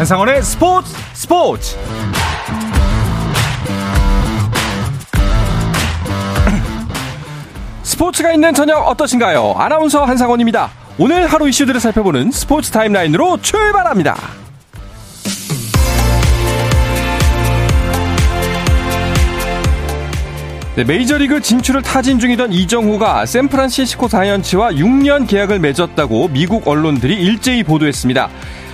한상원의 스포츠 스포츠 스포츠가 있는 저녁 어떠신가요? 아나운서 한상원입니다. 오늘 하루 이슈들을 살펴보는 스포츠 타임라인으로 출발합니다. 네, 메이저리그 진출을 타진 중이던 이정후가 샌프란시스코 자이언츠와 6년 계약을 맺었다고 미국 언론들이 일제히 보도했습니다.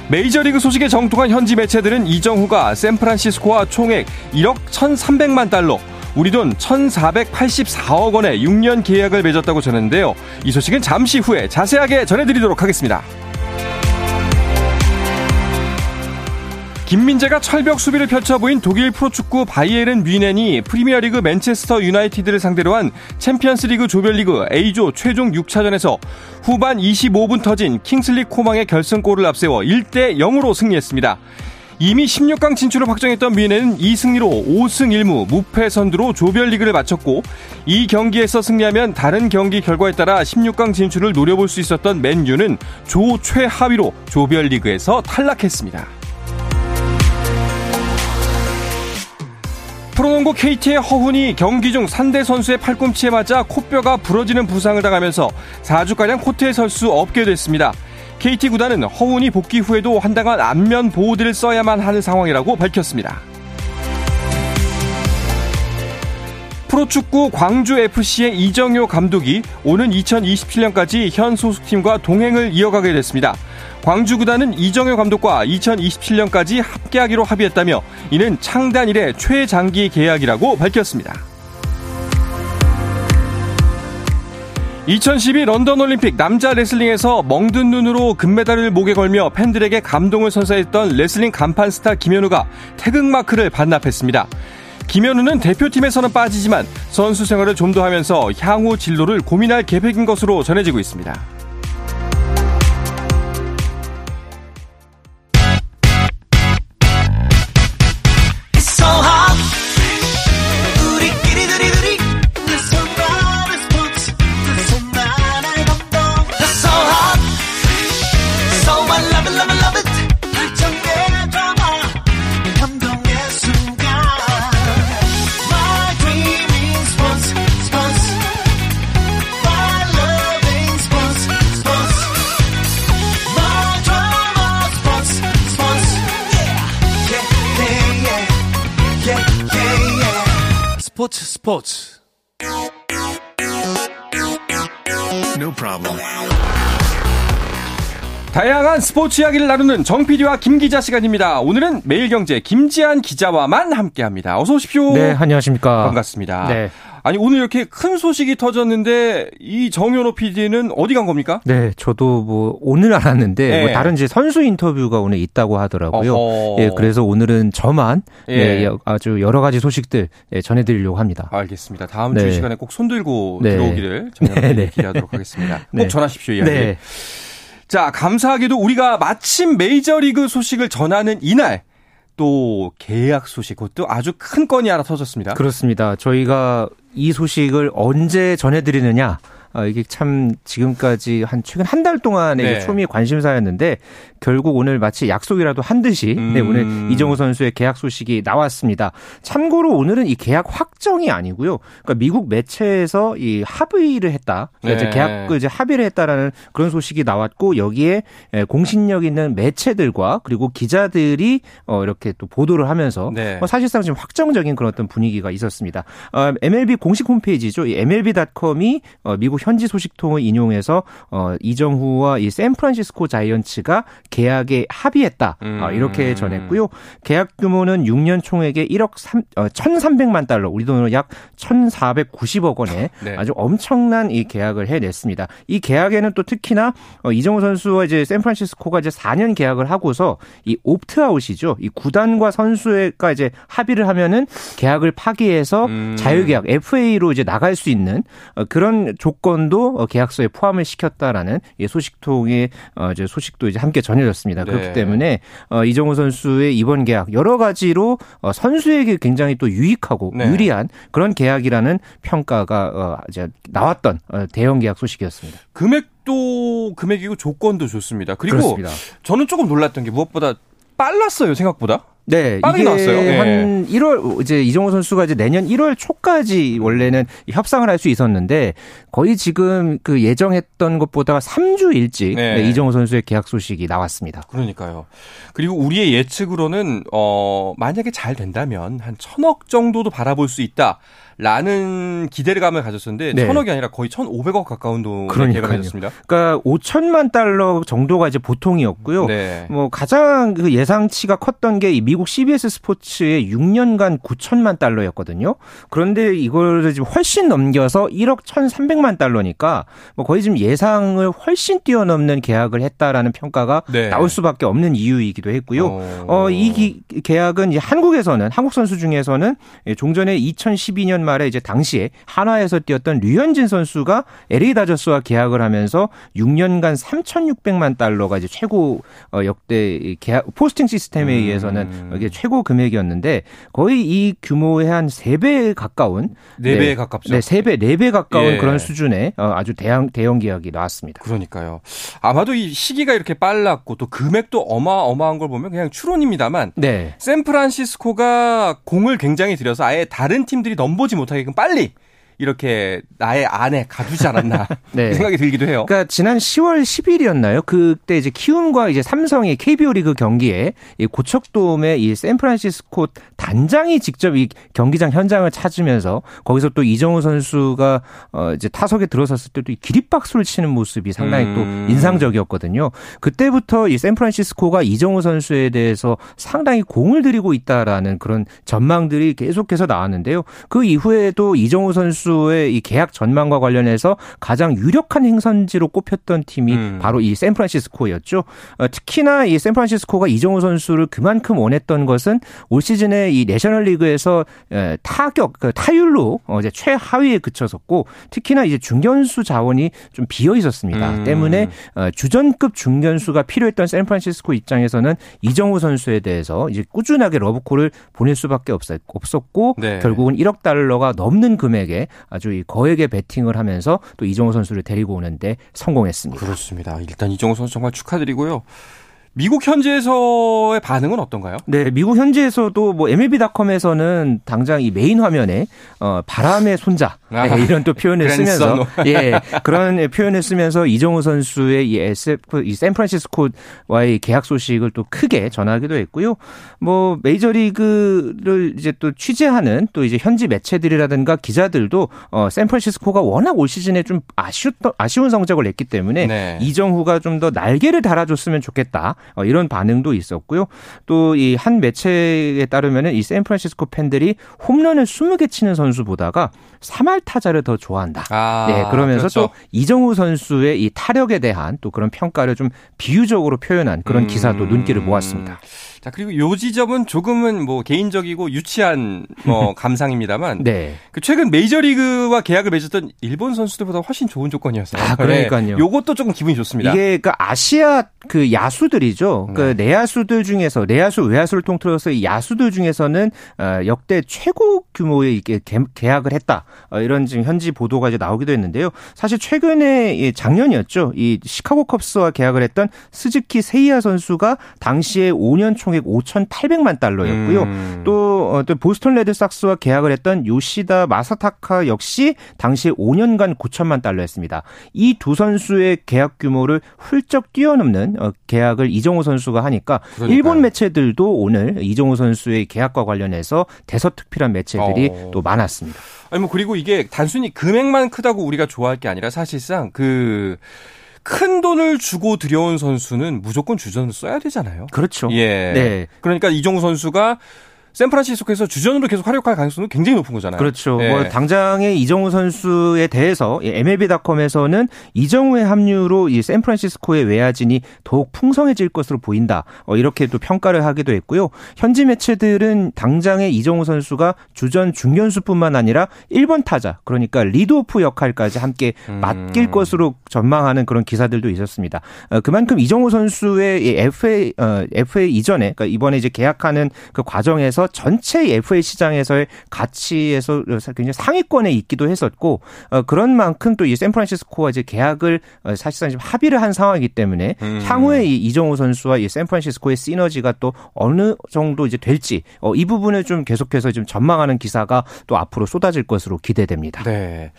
메이저리그 소식에 정통한 현지 매체들은 이정후가 샌프란시스코와 총액 1억 1,300만 달러, 우리 돈 1,484억 원의 6년 계약을 맺었다고 전했는데요. 이 소식은 잠시 후에 자세하게 전해드리도록 하겠습니다. 김민재가 철벽 수비를 펼쳐 보인 독일 프로축구 바이에른 뮌헨이 프리미어리그 맨체스터 유나이티드를 상대로 한 챔피언스리그 조별리그 A조 최종 6차전에서 후반 25분 터진 킹슬리 코망의 결승골을 앞세워 1대 0으로 승리했습니다. 이미 16강 진출을 확정했던 뮌헨은 이 승리로 5승 1무 무패 선두로 조별리그를 마쳤고 이 경기에서 승리하면 다른 경기 결과에 따라 16강 진출을 노려볼 수 있었던 맨유는 조 최하위로 조별리그에서 탈락했습니다. 프로농구 KT의 허훈이 경기 중 산대 선수의 팔꿈치에 맞아 코뼈가 부러지는 부상을 당하면서 4주가량 코트에 설 수 없게 됐습니다. KT 구단은 허훈이 복귀 후에도 한당한 안면 보호대를 써야만 하는 상황이라고 밝혔습니다. 프로축구 광주FC의 이정효 감독이 오는 2027년까지 현 소속팀과 동행을 이어가게 됐습니다. 광주 구단은 이정효 감독과 2027년까지 함께하기로 합의했다며 이는 창단 이래 최장기 계약이라고 밝혔습니다. 2012 런던 올림픽 남자 레슬링에서 멍든 눈으로 금메달을 목에 걸며 팬들에게 감동을 선사했던 레슬링 간판 스타 김현우가 태극마크를 반납했습니다. 김현우는 대표팀에서는 빠지지만 선수 생활을 좀 더 하면서 향후 진로를 고민할 계획인 것으로 전해지고 있습니다. 스포츠 No problem. 다양한 스포츠 이야기를 나누는 정 PD와 김 기자 시간입니다. 오늘은 매일경제 김지한 기자와만 함께합니다. 어서 오십시오. 네, 안녕하십니까. 반갑습니다. 네. 아니 오늘 이렇게 큰 소식이 터졌는데 이 정현호 PD는 어디 간 겁니까? 네, 저도 뭐 오늘 알았는데 네. 뭐 다른 이제 선수 인터뷰가 오늘 있다고 하더라고요. 어허. 예, 그래서 오늘은 저만 예. 예, 아주 여러 가지 소식들 예, 전해드리려고 합니다. 알겠습니다. 다음 네. 주 시간에 꼭 손들고 네. 들어오기를 정현호 PD 네. 기대하도록 하겠습니다. 꼭 네. 전하십시오 이야기. 네. 자, 감사하게도 우리가 마침 메이저리그 소식을 전하는 이날 또 계약 소식 그것도 아주 큰 건이 하나 터졌습니다. 그렇습니다. 저희가 이 소식을 언제 전해드리느냐 아, 이게 참 지금까지 한 최근 한 달 동안의 네. 초미의 관심사였는데 결국 오늘 마치 약속이라도 한 듯이 네, 음. 네, 오늘 이정우 선수의 계약 소식이 나왔습니다. 참고로 오늘은 이 계약 확정이 아니고요. 그러니까 미국 매체에서 이 합의를 했다. 그러니까 네. 이제 계약을 이제 합의를 했다라는 그런 소식이 나왔고 여기에 공신력 있는 매체들과 그리고 기자들이 어 이렇게 또 보도를 하면서 네. 어 사실상 지금 확정적인 그런 어떤 분위기가 있었습니다. 어 MLB 공식 홈페이지죠. 이 MLB.com이 어 미국 현지 소식통을 인용해서 어, 이정후와 이 샌프란시스코 자이언츠가 계약에 합의했다. 음. 어, 이렇게 전했고요. 계약 규모는 6년 총액의 1억 3, 어, 1,300만 달러, 우리 돈으로 약 1,490억 원의 네. 아주 엄청난 이 계약을 해냈습니다. 이 계약에는 또 특히나 어, 이정후 선수와 이제 샌프란시스코가 이제 4년 계약을 하고서 이 옵트아웃이죠. 이 구단과 선수가 이제 합의를 하면은 계약을 파기해서 음. 자유계약 FA로 이제 나갈 수 있는 어, 그런 조건 조건도 어, 계약서에 포함을 시켰다라는 소식통의 어, 이제 소식도 이제 함께 전해졌습니다. 네. 그렇기 때문에 어, 이정우 선수의 이번 계약 여러 가지로 선수에게 굉장히 또 유익하고 네. 유리한 그런 계약이라는 평가가 이제 나왔던 대형 계약 소식이었습니다. 금액도 금액이고 조건도 좋습니다. 그리고 그렇습니다. 저는 조금 놀랐던 게 무엇보다 빨랐어요, 생각보다. 네, 이게 나왔어요. 네. 한 1월 이제 이정우 선수가 이제 내년 1월 초까지 원래는 협상을 할 수 있었는데 거의 지금 그 예정했던 것보다 3주 일찍 네. 네, 이정우 선수의 계약 소식이 나왔습니다. 그러니까요. 그리고 우리의 예측으로는 어 만약에 잘 된다면 한 천억 정도도 바라볼 수 있다. 라는 기대감을 가졌었는데 네. 천억이 아니라 거의 천오백억 가까운 돈을 개발했습니다. 그러니까 오천만 달러 정도가 이제 보통이었고요. 네. 뭐 가장 그 예상치가 컸던 게 미국 CBS 스포츠의 6년간 9천만 달러였거든요. 그런데 이걸 지금 훨씬 넘겨서 1억 1,300만 달러니까 뭐 거의 지금 예상을 훨씬 뛰어넘는 계약을 했다라는 평가가 네. 나올 수밖에 없는 이유이기도 했고요. 어, 어이 계약은 이제 한국에서는 한국 선수 중에서는 종전에 2012년 말에 이제 당시에 한화에서 뛰었던 류현진 선수가 LA 다저스와 계약을 하면서 6년간 3,600만 달러가 이제 최고 어, 역대 계약 포스팅 시스템에 음. 의해서는 이게 최고 금액이었는데 거의 이 규모의 한 3배 가까운 4배에 네, 가깝죠. 네, 3배, 4배 가까운 예. 그런 수준의 어, 아주 대형 대형 계약이 나왔습니다. 그러니까요. 아마도 이 시기가 이렇게 빨랐고 또 금액도 어마어마한 걸 보면 그냥 추론입니다만 네. 샌프란시스코가 공을 굉장히 들여서 아예 다른 팀들이 넘보지 못하게끔 빨리 이렇게 나의 안에 가두지 않았나 네. 생각이 들기도 해요. 그러니까 지난 10월 10일이었나요? 그때 이제 키움과 이제 삼성의 KBO 리그 경기에 이 고척돔의 이 샌프란시스코 단장이 직접 이 경기장 현장을 찾으면서 거기서 또 이정우 선수가 어 이제 타석에 들어섰을 때도 이 기립박수를 치는 모습이 상당히 음. 또 인상적이었거든요. 그때부터 이 샌프란시스코가 이정우 선수에 대해서 상당히 공을 들이고 있다라는 그런 전망들이 계속해서 나왔는데요. 그 이후에도 이정우 선수 선수의 이 계약 전망과 관련해서 가장 유력한 행선지로 꼽혔던 팀이 음. 바로 이 샌프란시스코였죠. 어, 특히나 이 샌프란시스코가 이정후 선수를 그만큼 원했던 것은 올 시즌에 이 내셔널리그에서 타격 그 타율로 어, 이제 최하위에 그쳤었고 특히나 이제 중견수 자원이 좀 비어 있었습니다. 음. 때문에 어, 주전급 중견수가 필요했던 샌프란시스코 입장에서는 이정후 선수에 대해서 이제 꾸준하게 러브콜을 보낼 수밖에 없었고 네. 결국은 1억 달러가 넘는 금액에 아주 이 거액의 베팅을 하면서 또 이정후 선수를 데리고 오는데 성공했습니다. 그렇습니다. 일단 이정후 선수 정말 축하드리고요. 미국 현지에서의 반응은 어떤가요? 네, 미국 현지에서도 뭐 MLB.com에서는 당장 이 메인 화면에 어 바람의 손자 아, 네, 이런 또 표현을 쓰면서 예 그런 표현을 쓰면서 이정우 선수의 이 SF 이 샌프란시스코와의 계약 소식을 또 크게 전하기도 했고요. 뭐 메이저리그를 이제 또 취재하는 또 이제 현지 매체들이라든가 기자들도 어 샌프란시스코가 워낙 올 시즌에 좀 아쉬웠던 아쉬운 성적을 냈기 때문에 네. 이정후가 좀 더 날개를 달아줬으면 좋겠다. 어, 이런 반응도 있었고요. 또 이 한 매체에 따르면은 이 샌프란시스코 팬들이 홈런을 20개 치는 선수보다가 3할 타자를 더 좋아한다. 아, 네, 그러면서 그렇죠. 또 이정우 선수의 이 타력에 대한 또 그런 평가를 좀 비유적으로 표현한 그런 음. 기사도 눈길을 모았습니다. 자, 그리고 요 지점은 조금은 뭐 개인적이고 유치한 뭐 감상입니다만 네. 그 최근 메이저리그와 계약을 맺었던 일본 선수들보다 훨씬 좋은 조건이었어요. 아, 그러니까요. 네. 요것도 조금 기분이 좋습니다. 이게 그 아시아 그 야수들이죠. 그 네. 그 내야수들 중에서 내야수 외야수를 통틀어서 이 야수들 중에서는 어, 역대 최고 규모의 이게 계약을 했다. 어, 이런 지금 현지 보도가 이제 나오기도 했는데요. 사실 최근에 작년이었죠. 이 시카고 컵스와 계약을 했던 스즈키 세이야 선수가 당시에 5년 총액 5,800만 달러였고요. 음. 또, 어, 또 보스턴 레드삭스와 계약을 했던 요시다 마사타카 역시 당시에 5년간 9천만 달러였습니다. 이 두 선수의 계약 규모를 훌쩍 뛰어넘는 어, 계약을 이정우 선수가 하니까 그러니까요. 일본 매체들도 오늘 이정우 선수의 계약과 관련해서 대서특필한 매체들이 어. 또 많았습니다. 아니 뭐 그리고 이게 단순히 금액만 크다고 우리가 좋아할 게 아니라 사실상 그 큰 돈을 주고 들여온 선수는 무조건 주전을 써야 되잖아요. 그렇죠. 예. 네. 그러니까 이종우 선수가 샌프란시스코에서 주전으로 계속 활약할 가능성은 굉장히 높은 거잖아요. 그렇죠. 네. 뭐 당장의 이정우 선수에 대해서 MLB.com에서는 이정우의 합류로 이 샌프란시스코의 외야진이 더욱 풍성해질 것으로 보인다. 어, 이렇게 또 평가를 하기도 했고요. 현지 매체들은 당장의 이정우 선수가 주전 중견수뿐만 아니라 1번 타자, 그러니까 리드오프 역할까지 함께 음. 맡길 것으로 전망하는 그런 기사들도 있었습니다. 어, 그만큼 이정우 선수의 FA 어, FA 이전에 그러니까 이번에 이제 계약하는 그 과정에서 전체 FA 시장에서의 가치에서 굉장히 상위권에 있기도 했었고 어, 그런 만큼 또 이 샌프란시스코와 이제 계약을 어, 사실상 지금 합의를 한 상황이기 때문에 음. 향후에 이 이정우 선수와 이 샌프란시스코의 시너지가 또 어느 정도 이제 될지 어, 이 부분을 좀 계속해서 좀 전망하는 기사가 또 앞으로 쏟아질 것으로 기대됩니다. 네.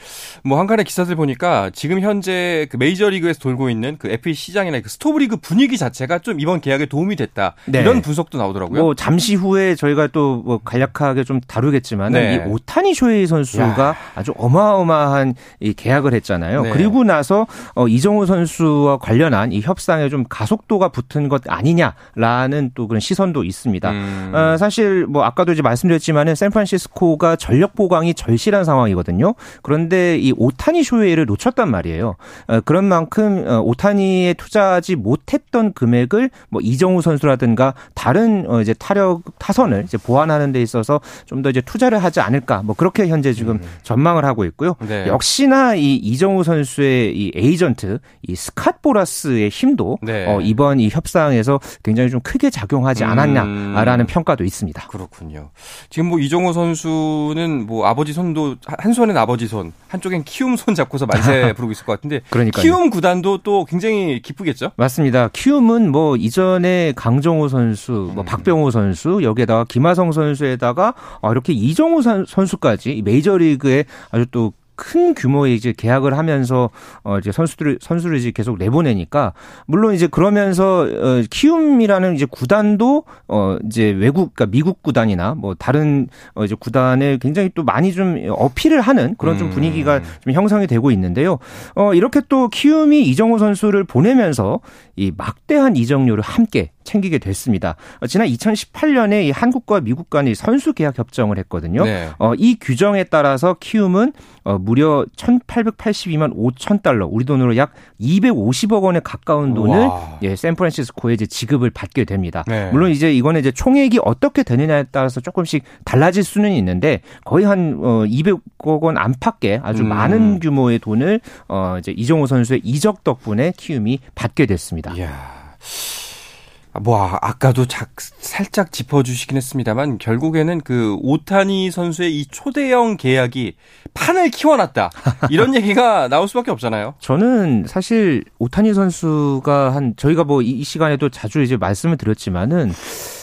뭐 한간의 기사들 보니까 지금 현재 그 메이저리그에서 돌고 있는 그 FA 시장이나 그 스토브리그 분위기 자체가 좀 이번 계약에 도움이 됐다. 네. 이런 분석도 나오더라고요. 뭐 잠시 후에 저희가 또뭐 간략하게 좀 다루겠지만 네. 이 오타니 쇼헤이 선수가 야. 아주 어마어마한 이 계약을 했잖아요. 네. 그리고 나서 어 이정후 선수와 관련한 이 협상에 좀 가속도가 붙은 것 아니냐라는 또 그런 시선도 있습니다. 음. 어, 사실 뭐 아까도 이제 말씀드렸지만은 샌프란시스코가 전력 보강이 절실한 상황이거든요. 그런데 이 오타니 쇼헤이를 놓쳤단 말이에요. 어, 그런 만큼 어, 오타니에 투자하지 못했던 금액을 뭐 이정후 선수라든가 다른 어, 이제 타력 타선을 이제 보완하는 데 있어서 좀 더 이제 투자를 하지 않을까 뭐 그렇게 현재 지금 음. 전망을 하고 있고요. 네. 역시나 이 이정후 선수의 이 에이전트 이 스캇 보라스의 힘도 네. 어, 이번 이 협상에서 굉장히 좀 크게 작용하지 않았냐라는 음. 평가도 있습니다. 그렇군요. 지금 뭐 이정우 선수는 뭐 아버지 손도 한 손엔 아버지 손, 한쪽엔 키움 손 잡고서 만세 부르고 있을 것 같은데 그러니까 키움 구단도 또 굉장히 기쁘겠죠? 맞습니다. 키움은 뭐 이전에 강정호 선수, 뭐 음. 박병호 선수 여기에다가 김하 성 선수에다가 아, 이렇게 이정우 선수까지 메이저리그에 아주 또큰 규모의 이제 계약을 하면서 어 이제 선수들 선수를 이제 계속 내보내니까 물론 이제 그러면서 어 키움이라는 이제 구단도 어 이제 외국 그러니까 미국 구단이나 뭐 다른 어 이제 구단에 굉장히 또 많이 좀 어필을 하는 그런 좀 분위기가 음. 좀 형성이 되고 있는데요. 어 이렇게 또 키움이 이정호 선수를 보내면서 이 막대한 이적료를 함께 챙기게 됐습니다. 어, 지난 2018년에 이 한국과 미국 간이 선수 계약 협정을 했거든요. 네. 어, 이 규정에 따라서 키움은 어, 무려 1,882만 5천 달러, 우리 돈으로 약 250억 원에 가까운 돈을 예, 샌프란시스코에 이제 지급을 받게 됩니다. 네. 물론 이제 이거는 이제 총액이 어떻게 되느냐에 따라서 조금씩 달라질 수는 있는데 거의 한 어, 200억 원 안팎의 아주 음. 많은 규모의 돈을 어, 이제 이정호 선수의 이적 덕분에 키움이 받게 됐습니다. 이야. 뭐 아까도 작, 살짝 짚어주시긴 했습니다만 결국에는 그 오타니 선수의 이 초대형 계약이 판을 키워놨다 이런 얘기가 나올 수밖에 없잖아요. 저는 사실 오타니 선수가 한 저희가 뭐 이 시간에도 자주 이제 말씀을 드렸지만은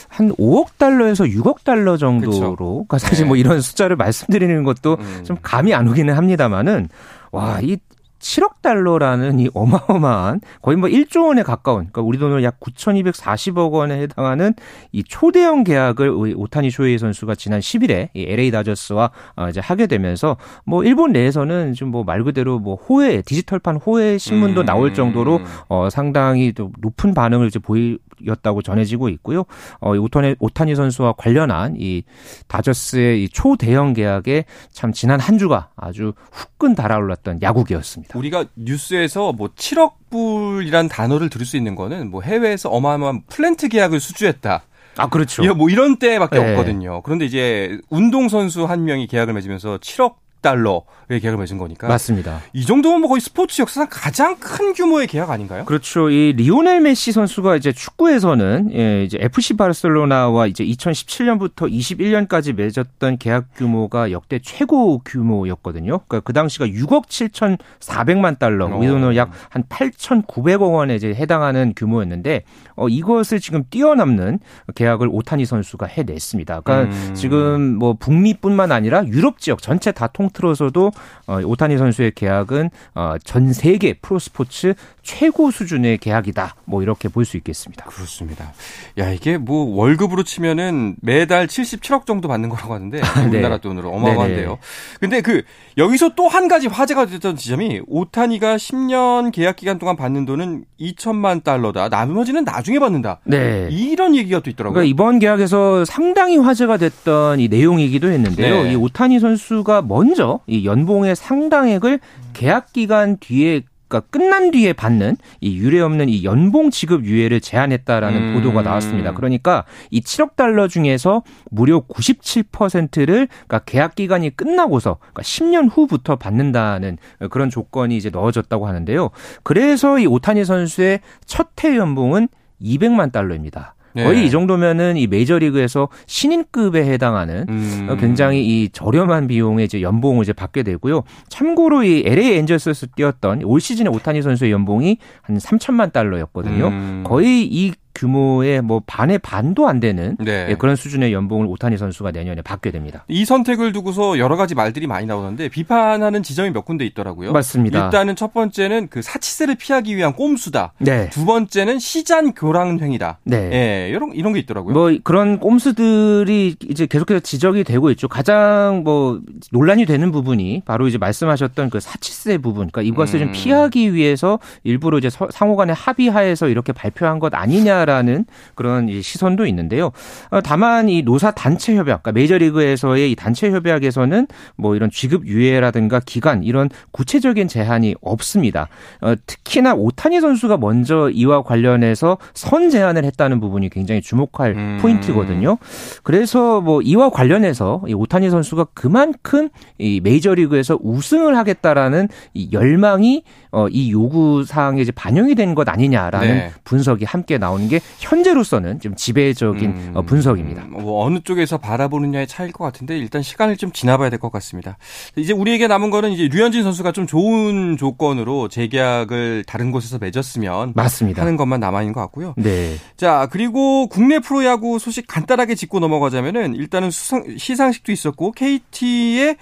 한 5억 달러에서 6억 달러 정도로 그러니까 사실 네. 뭐 이런 숫자를 말씀드리는 것도 음. 좀 감이 안 오기는 합니다만은 와 이 7억 달러라는 이 어마어마한 거의 뭐 1조 원에 가까운 그러니까 우리 돈으로 약 9,240억 원에 해당하는 이 초대형 계약을 오타니 쇼헤이 선수가 지난 10일에 이 LA 다저스와 어 이제 하게 되면서 뭐 일본 내에서는 좀뭐말 그대로 뭐 호혜 디지털판 호혜 신문도 음. 나올 정도로 어 상당히 또 높은 반응을 이제 보였다고 전해지고 있고요. 어 오타니 오타니 선수와 관련한 이 다저스의 이 초대형 계약에 참 지난 한 주가 아주 후끈 달아올랐던 야구기였습니다. 우리가 뉴스에서 뭐 7억 불이란 단어를 들을 수 있는 거는 뭐 해외에서 어마어마한 플랜트 계약을 수주했다. 아, 그렇죠. 뭐 이런 때밖에 네. 없거든요. 그런데 이제 운동선수 한 명이 계약을 맺으면서 7억 달러의 계약을 맺은 거니까. 맞습니다. 이 정도면 뭐 거의 스포츠 역사상 가장 큰 규모의 계약 아닌가요? 그렇죠. 이 리오넬 메시 선수가 이제 축구에서는 예, 이제 FC 바르셀로나와 이제 2017년부터 21년까지 맺었던 계약 규모가 역대 최고 규모였거든요. 그러니까 그 당시가 6억 7,400만 달러, 우리 돈으로 약 한 8,900억 원에 이제 해당하는 규모였는데 어 이것을 지금 뛰어넘는 계약을 오타니 선수가 해냈습니다. 그러니까 음. 지금 뭐 북미뿐만 아니라 유럽 지역 전체 다 통. 통틀어서도 어, 오타니 선수의 계약은 어, 전 세계 프로스포츠 최고 수준의 계약이다. 뭐 이렇게 볼 수 있겠습니다. 그렇습니다. 야 이게 뭐 월급으로 치면은 매달 77억 정도 받는 거라고 하는데 네. 우리나라 돈으로 어마어마한데요. 근데 그 여기서 또 한 가지 화제가 됐던 지점이 오타니가 10년 계약 기간 동안 받는 돈은 2천만 달러다. 나머지는 나중에 받는다. 네. 이런 얘기가 또 있더라고요. 그러니까 이번 계약에서 상당히 화제가 됐던 이 내용이기도 했는데요. 네. 이 오타니 선수가 먼저 이 연봉의 상당액을 계약 기간 뒤에 그러니까 끝난 뒤에 받는 이 유례 없는 이 연봉 지급 유예를 제한했다라는 음. 보도가 나왔습니다. 그러니까 이 7억 달러 중에서 무려 97%를 그러니까 계약 기간이 끝나고서 그러니까 10년 후부터 받는다는 그런 조건이 이제 넣어졌다고 하는데요. 그래서 이 오타니 선수의 첫해 연봉은 200만 달러입니다. 네. 거의 이 정도면은 이 메이저리그에서 신인급에 해당하는 음. 굉장히 이 저렴한 비용의 이제 연봉을 이제 받게 되고요. 참고로 이 LA 엔젤스에서 뛰었던 올 시즌에 오타니 선수의 연봉이 한 3천만 달러였거든요. 음. 거의 이 규모의 뭐 반의 반도 안 되는 네. 예, 그런 수준의 연봉을 오타니 선수가 내년에 받게 됩니다. 이 선택을 두고서 여러 가지 말들이 많이 나오는데 비판하는 지점이 몇 군데 있더라고요. 맞습니다. 일단은 첫 번째는 그 사치세를 피하기 위한 꼼수다. 네. 두 번째는 시잔 교란 행위다. 네. 예, 이런 이런 게 있더라고요. 뭐 그런 꼼수들이 이제 계속해서 지적이 되고 있죠. 가장 뭐 논란이 되는 부분이 바로 이제 말씀하셨던 그 사치세 부분. 그러니까 이것을 음. 좀 피하기 위해서 일부러 이제 상호간에 합의하에서 이렇게 발표한 것 아니냐 아니냐라는 그런 시선도 있는데요. 어, 다만 이 노사 단체 협약, 그러니까 메이저리그에서의 이 단체 협약에서는 뭐 이런 지급 유예라든가 기간 이런 구체적인 제한이 없습니다. 어, 특히나 오타니 선수가 먼저 이와 관련해서 선 제안을 했다는 부분이 굉장히 주목할 음. 포인트거든요. 그래서 뭐 이와 관련해서 이 오타니 선수가 그만큼 이 메이저리그에서 우승을 하겠다라는 이 열망이 어, 이 요구 사항에 이제 반영이 된 것 아니냐라는 네. 분석이 함께 나오는 게 현재로서는 좀 지배적인 음, 어, 분석입니다. 뭐 어느 쪽에서 바라보느냐의 차이일 것 같은데 일단 시간을 좀 지나봐야 될 것 같습니다. 이제 우리에게 남은 거는 이제 류현진 선수가 좀 좋은 조건으로 재계약을 다른 곳에서 맺었으면 맞습니다. 하는 것만 남아 있는 것 같고요. 네. 자 그리고 국내 프로야구 소식 간단하게 짚고 넘어가자면은 일단은 수상, 시상식도 있었고 KT의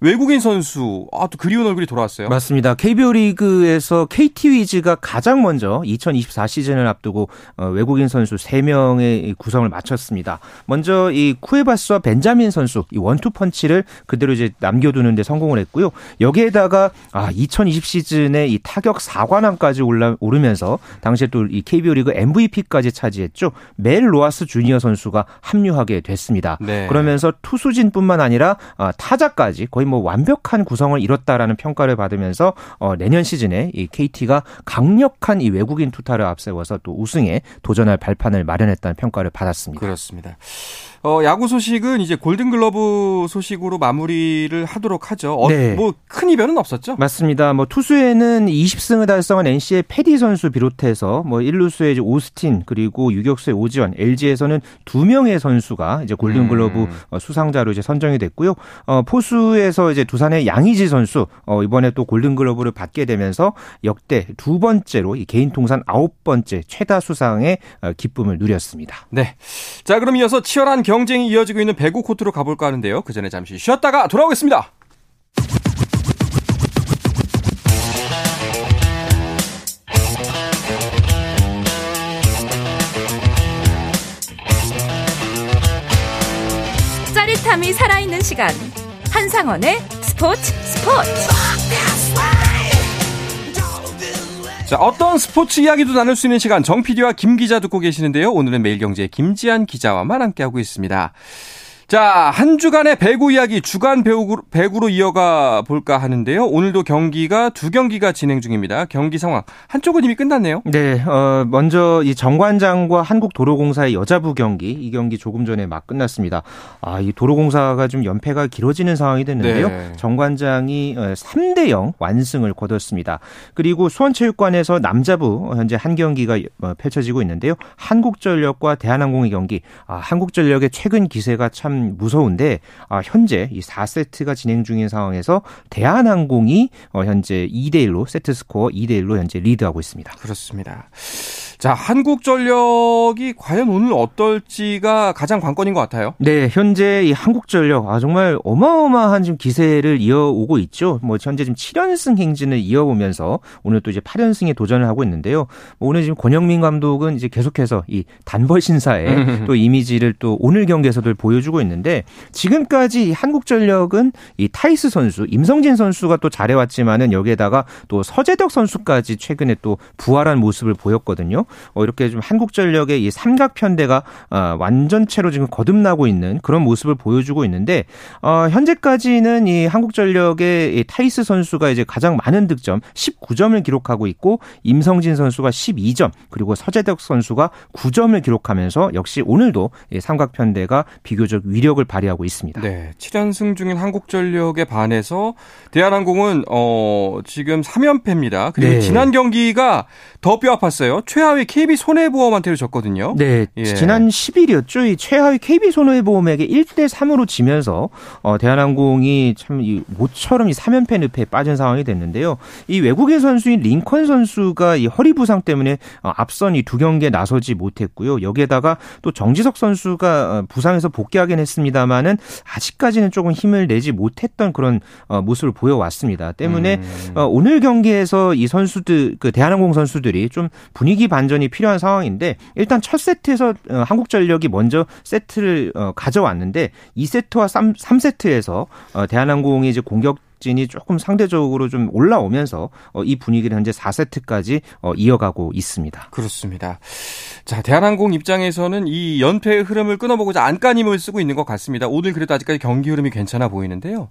외국인 선수 아 또 그리운 얼굴이 돌아왔어요. 맞습니다. KBO 리그에서 KT 위즈가 가장 먼저 2024 시즌을 앞두고 어, 외국인 선수 3명의 구성을 마쳤습니다. 먼저 이 쿠에바스와 벤자민 선수 이 원투 펀치를 그대로 이제 남겨두는 데 성공을 했고요. 여기에다가 아 2020 시즌에 이 타격 4관왕까지 올라 오르면서 당시에 또 이 KBO 리그 MVP까지 차지했죠. 멜 로하스 주니어 선수가 합류하게 됐습니다. 네. 그러면서 투수진뿐만 아니라 아, 타자까지 거의 뭐 완벽한 구성을 이뤘다라는 평가를 받으면서 어, 내년 시즌에 이 KT가 강력한 이 외국인 투타를 앞세워서 또 우승에 도전할 발판을 마련했다는 평가를 받았습니다. 그렇습니다. 어, 야구 소식은 이제 골든글러브 소식으로 마무리를 하도록 하죠. 어, 네. 뭐큰 이변은 없었죠? 맞습니다. 뭐 투수에는 20승을 달성한 NC의 패디 선수 비롯해서 뭐 1루수의 이제 오스틴 그리고 유격수의 오지원, LG에서는 두 명의 선수가 이제 골든글러브 음. 어, 수상자로 이제 선정이 됐고요. 어, 포수에서 이제 두산의 양의지 선수 어, 이번에 또 골든글러브를 받게 되면서 역대 두 번째로 이 개인 통산 아홉 번째 최다 수상의 어, 기쁨을 누렸습니다. 네. 자, 그럼 이어서 치열한 경쟁이 이어지고 있는 배구 코트로 가볼까 하는데요. 그 전에 잠시 쉬었다가 돌아오겠습니다. 짜릿함이 살아있는 시간. 한상원의 스포츠 스포츠. 자, 어떤 스포츠 이야기도 나눌 수 있는 시간 정 PD와 김 기자 듣고 계시는데요. 오늘은 매일경제 김지한 기자와만 함께하고 있습니다. 자, 한 주간의 배구 이야기 주간 배구, 배구로 이어가 볼까 하는데요. 오늘도 경기가 두 경기가 진행 중입니다. 경기 상황. 한쪽은 이미 끝났네요. 네, 어, 먼저 이 정관장과 한국도로공사의 여자부 경기, 이 경기 조금 전에 막 끝났습니다. 아, 이 도로공사가 좀 연패가 길어지는 상황이 됐는데요. 네. 정관장이 3대 어, 0 완승을 거뒀습니다. 그리고 수원체육관에서 남자부 현재 한 경기가 어, 펼쳐지고 있는데요. 한국전력과 대한항공의 경기. 아, 한국전력의 최근 기세가 참 무서운데 아, 현재 이 4세트가 진행 중인 상황에서 대한항공이 어, 현재 2대 1로 세트 스코어 2대 1로 현재 리드하고 있습니다. 그렇습니다. 자, 한국전력이 과연 오늘 어떨지가 가장 관건인 것 같아요. 네, 현재 이 한국전력 아 정말 어마어마한 지금 기세를 이어오고 있죠. 뭐 현재 지금 7연승 행진을 이어오면서 오늘 또 이제 8연승에 도전을 하고 있는데요. 뭐 오늘 지금 권영민 감독은 이제 계속해서 이 단벌 신사의 또 이미지를 또 오늘 경기에서도 보여주고 있는데 지금까지 한국전력은 이 타이스 선수, 임성진 선수가 또 잘해왔지만은 여기에다가 또 서재덕 선수까지 최근에 또 부활한 모습을 보였거든요. 어, 이렇게 좀 한국전력의 이 삼각편대가 어, 완전체로 지금 거듭나고 있는 그런 모습을 보여주고 있는데 어, 현재까지는 이 한국전력의 이 타이스 선수가 이제 가장 많은 득점 19점을 기록하고 있고 임성진 선수가 12점 그리고 서재덕 선수가 9점을 기록하면서 역시 오늘도 이 삼각편대가 비교적 위력을 발휘하고 있습니다. 네, 7연승 중인 한국전력에 반해서 대한항공은 어, 지금 3연패입니다. 그리고 네. 지난 경기가 더 뼈아팠어요. 최하위 최하위 KB 손해보험한테도 졌거든요. 네, 예. 지난 10일이었죠. 이 최하위 KB 손해보험에게 1대 3으로 지면서 어, 대한항공이 참 이 모처럼 이 3연패 늪에 빠진 상황이 됐는데요. 이 외국인 선수인 링컨 선수가 이 허리 부상 때문에 어, 앞선 이 두 경기에 나서지 못했고요. 여기에다가 또 정지석 선수가 어, 부상에서 복귀하긴 했습니다만은 아직까지는 조금 힘을 내지 못했던 그런 어, 모습을 보여왔습니다. 때문에 음. 어, 오늘 경기에서 이 선수들 그 대한항공 선수들이 좀 분위기 반전 이 필요한 상황인데 일단 첫 세트에서 어, 한국전력이 먼저 세트를 어, 가져왔는데 2세트와 3, 3세트에서 어, 대한항공이 이제 공격 진이 조금 상대적으로 좀 올라오면서 어, 이 분위기를 현재 4세트까지 어, 이어가고 있습니다. 그렇습니다. 자, 대한항공 입장에서는 이 연패의 흐름을 끊어보고자 안간힘을 쓰고 있는 것 같습니다. 오늘 그래도 아직까지 경기 흐름이 괜찮아 보이는데요.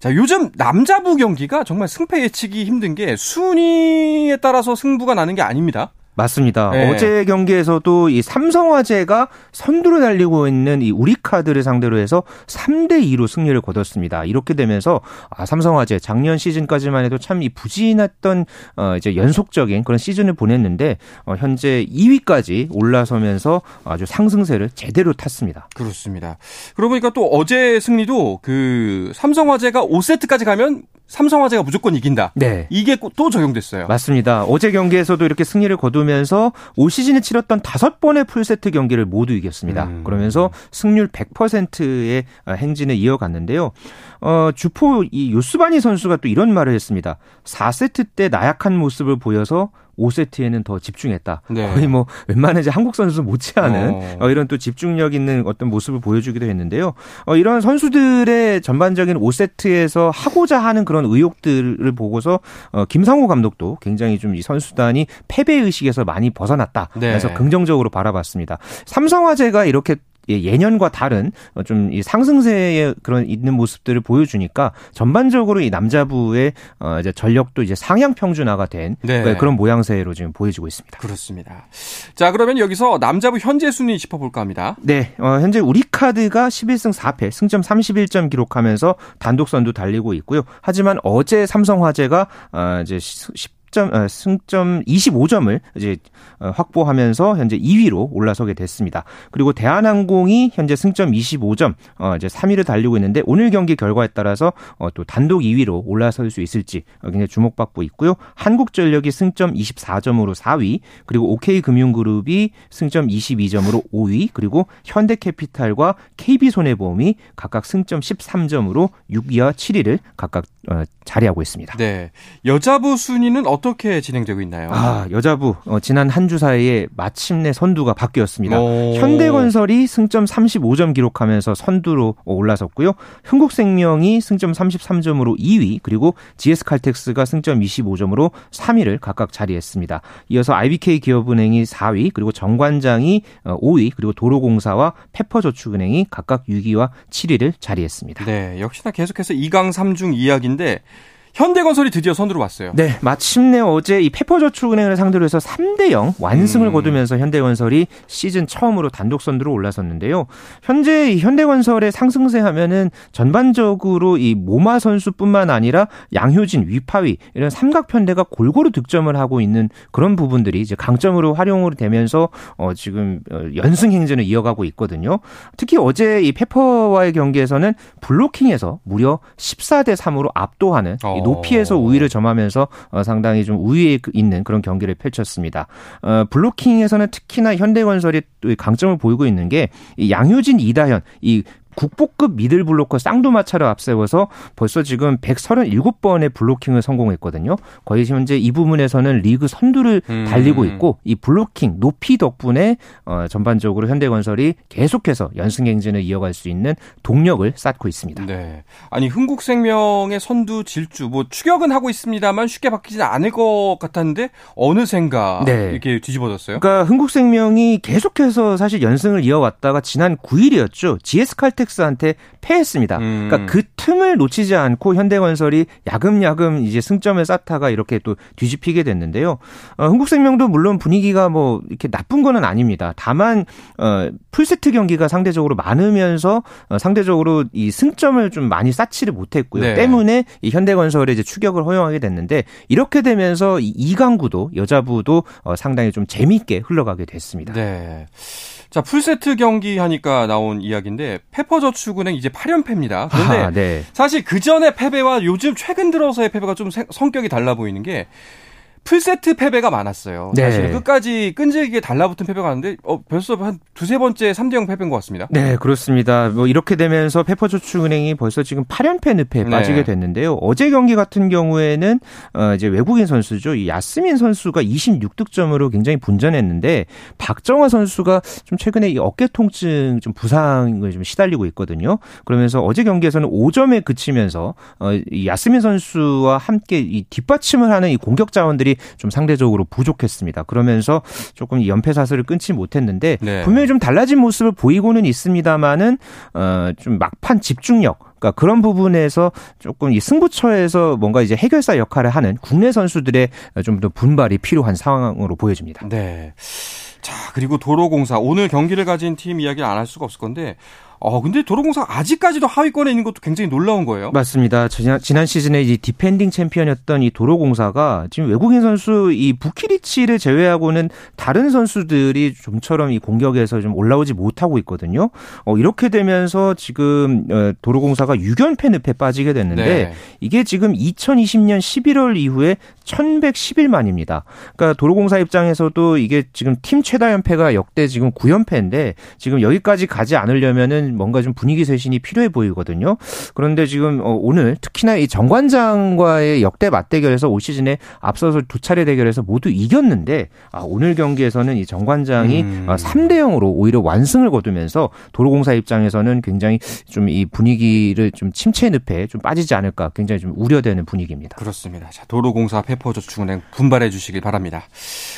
자, 요즘 남자부 경기가 정말 승패 예측이 힘든 게 순위에 따라서 승부가 나는 게 아닙니다. 맞습니다. 네. 어제 경기에서도 이 삼성화재가 선두를 달리고 있는 이 우리카드를 상대로 해서 3대 2로 승리를 거뒀습니다. 이렇게 되면서 아, 삼성화재 작년 시즌까지만 해도 참 이 부진했던 어 이제 연속적인 그런 시즌을 보냈는데 어 현재 2위까지 올라서면서 아주 상승세를 제대로 탔습니다. 그렇습니다. 그러고 보니까 또 어제 승리도 그 삼성화재가 5세트까지 가면 삼성화재가 무조건 이긴다. 네. 이게 또 적용됐어요. 맞습니다. 어제 경기에서도 이렇게 승리를 거두 면서 올 시즌에 치렀던 다섯 번의 풀세트 경기를 모두 이겼습니다. 음. 그러면서 승률 100%의 행진을 이어갔는데요. 어, 주포 이 요스바니 선수가 또 이런 말을 했습니다. 4세트 때 나약한 모습을 보여서 5세트에는 더 집중했다. 네. 거의 뭐 웬만한 이제 한국 선수 못지않은 어. 어. 이런 또 집중력 있는 어떤 모습을 보여주기도 했는데요. 어, 이런 선수들의 전반적인 5세트에서 하고자 하는 그런 의욕들을 보고서 어, 김상호 감독도 굉장히 좀 이 선수단이 패배 의식에서 많이 벗어났다. 네. 그래서 긍정적으로 바라봤습니다. 삼성화재가 이렇게 예, 예년과 다른 어, 좀이 상승세의 그런 있는 모습들을 보여주니까 전반적으로 이 남자부의 어 이제 전력도 이제 상향 평준화가 된 네. 그런 모양새로 지금 보여지고 있습니다. 그렇습니다. 자 그러면 여기서 남자부 현재 순위 짚어볼까 합니다. 네, 어, 현재 우리 카드가 11승 4패, 승점 31점 기록하면서 단독 선두 달리고 있고요. 하지만 어제 삼성화재가 어, 이제 10 승점, 어, 승점 25점을 이제 어, 확보하면서 현재 2위로 올라서게 됐습니다. 그리고 대한항공이 현재 승점 25점, 어, 이제 3위를 달리고 있는데 오늘 경기 결과에 따라서 또 단독 2위로 올라설 수 있을지 굉장히 주목받고 있고요. 한국전력이 승점 24점으로 4위, 그리고 OK금융그룹이 승점 22점으로 5위, 그리고 현대캐피탈과 KB손해보험이 각각 승점 13점으로 6위와 7위를 각각 자리하고 있습니다. 네. 여자부 순위는 어 떻게 진행되고 있나요? 아, 여자부 어, 지난 한 주 사이에 마침내 선두가 바뀌었습니다. 오. 현대건설이 승점 35점 기록하면서 선두로 올라섰고요. 흥국생명이 승점 33점으로 2위, 그리고 GS칼텍스가 승점 25점으로 3위를 각각 자리했습니다. 이어서 IBK 기업은행이 4위, 그리고 정관장이 5위, 어, 그리고 도로공사와 페퍼저축은행이 각각 6위와 7위를 자리했습니다. 네, 역시나 계속해서 2강 3중 이야기인데 현대건설이 드디어 선두로 왔어요. 네, 마침내 어제 이 페퍼저축은행을 상대로 해서 3대 0 완승을 음. 거두면서 현대건설이 시즌 처음으로 단독 선두로 올라섰는데요. 현재 현대건설의 상승세 하면은 전반적으로 이 모마 선수뿐만 아니라 양효진, 위파위 이런 삼각편대가 골고루 득점을 하고 있는 그런 부분들이 이제 강점으로 활용으로 되면서 어 지금 어, 연승 행진을 이어가고 있거든요. 특히 어제 이 페퍼와의 경기에서는 블로킹에서 무려 14대 3으로 압도하는 어. 높이에서 우위를 점하면서 어, 상당히 좀 우위에 있는 그런 경기를 펼쳤습니다. 어, 블로킹에서는 특히나 현대건설이 강점을 보이고 있는 게 양효진, 이다현 이 국보급 미들 블로커 쌍두마차를 앞세워서 벌써 지금 137번의 블로킹을 성공했거든요. 거의 현재 이 부분에서는 리그 선두를 음. 달리고 있고 이 블로킹 높이 덕분에 어, 전반적으로 현대건설이 계속해서 연승 행진을 이어갈 수 있는 동력을 쌓고 있습니다. 네. 아니 흥국생명의 선두 질주 뭐 추격은 하고 있습니다만 쉽게 바뀌지 않을 것 같았는데 어느샌가 네. 이렇게 뒤집어졌어요. 그러니까 흥국생명이 계속해서 사실 연승을 이어왔다가 지난 9일이었죠. GS 칼텍 KTX한테 패했습니다. 음. 그러니까 그 틈을 놓치지 않고 현대건설이 야금야금 이제 승점을 쌓다가 이렇게 또 뒤집히게 됐는데요. 어, 흥국생명도 물론 분위기가 뭐 이렇게 나쁜 거는 아닙니다. 다만 어, 풀세트 경기가 상대적으로 많으면서 어, 상대적으로 이 승점을 좀 많이 쌓지를 못했고요. 네. 때문에 이 현대건설의 이제 추격을 허용하게 됐는데 이렇게 되면서 이 이강구도 여자부도 어, 상당히 좀 재미있게 흘러가게 됐습니다. 네. 자, 풀세트 경기 하니까 나온 이야기인데 페퍼저축은행 이제 8연패입니다. 그런데 아, 네. 사실 그 전에 패배와 요즘 최근 들어서의 패배가 좀 성격이 달라 보이는 게 풀세트 패배가 많았어요. 네. 사실 끝까지 끈질기게 달라붙은 패배가 많은데 어, 벌써 한 두세 번째 3대 0 패배인 것 같습니다. 네, 그렇습니다. 뭐 이렇게 되면서 페퍼저축은행이 벌써 지금 8연패 늪에 네. 빠지게 됐는데요. 어제 경기 같은 경우에는 어, 이제 외국인 선수죠. 이 야스민 선수가 26득점으로 굉장히 분전했는데 박정화 선수가 좀 최근에 이 어깨 통증 좀 부상을 좀 시달리고 있거든요. 그러면서 어제 경기에서는 5점에 그치면서 어, 이 야스민 선수와 함께 이 뒷받침을 하는 이 공격 자원들이 선수들이 좀 상대적으로 부족했습니다. 그러면서 조금 연패 사슬을 끊지 못했는데 네. 분명히 좀 달라진 모습을 보이고는 있습니다만은 어 좀 막판 집중력 그러니까 그런 부분에서 조금 이 승부처에서 뭔가 이제 해결사 역할을 하는 국내 선수들의 좀 더 분발이 필요한 상황으로 보여집니다. 네. 자, 그리고 도로공사 오늘 경기를 가진 팀 이야기를 안할 수가 없을 건데 어, 근데 도로공사 아직까지도 하위권에 있는 것도 굉장히 놀라운 거예요. 맞습니다. 지난, 시즌에 이 디펜딩 챔피언이었던 이 도로공사가 지금 외국인 선수 이 부키리치를 제외하고는 다른 선수들이 좀처럼 이 공격에서 좀 올라오지 못하고 있거든요. 어, 이렇게 되면서 지금 어, 도로공사가 6연패 늪에 빠지게 됐는데 네. 이게 지금 2020년 11월 이후에 1111만입니다. 그러니까 도로공사 입장에서도 이게 지금 팀 최다 연패가 역대 지금 9연패인데 지금 여기까지 가지 않으려면은 뭔가 좀 분위기 쇄신이 필요해 보이거든요. 그런데 지금 어, 오늘 특히나 이 정관장과의 역대 맞대결에서 올 시즌에 앞서서 두 차례 대결에서 모두 이겼는데 아, 오늘 경기에서는 이 정관장이 음. 3대 어, 0으로 오히려 완승을 거두면서 도로공사 입장에서는 굉장히 좀 이 분위기를 좀 침체 늪에 좀 빠지지 않을까 굉장히 좀 우려되는 분위기입니다. 그렇습니다. 자, 도로공사 페 퍼저축은행 분발해 주시길 바랍니다.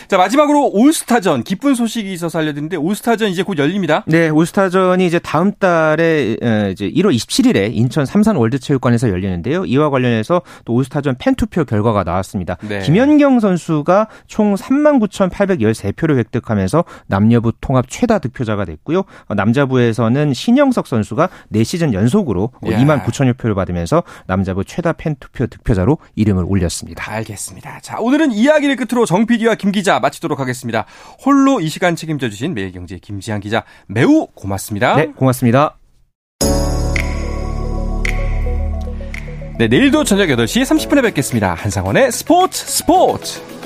자, 마지막으로 올스타전 기쁜 소식이 있어서 알려드리는데 올스타전 이제 곧 열립니다. 네, 올스타전이 이제 다음 달에 이제 1월 27일에 인천 삼산 월드체육관에서 열리는데요. 이와 관련해서 또 올스타전 팬투표 결과가 나왔습니다. 네. 김연경 선수가 총 39,813표를 획득하면서 남녀부 통합 최다 득표자가 됐고요. 남자부에서는 신영석 선수가 4시즌 연속으로 야. 2만 9천여 표를 받으면서 남자부 최다 팬투표 득표자로 이름을 올렸습니다. 알겠습니다. 자, 오늘은 이야기를 끝으로 정 PD와 김 기자 마치도록 하겠습니다. 홀로 이 시간 책임져 주신 매일경제 김지한 기자 매우 고맙습니다. 네, 고맙습니다. 네, 내일도 저녁 8시 30분에 뵙겠습니다. 한상원의 스포츠 스포츠!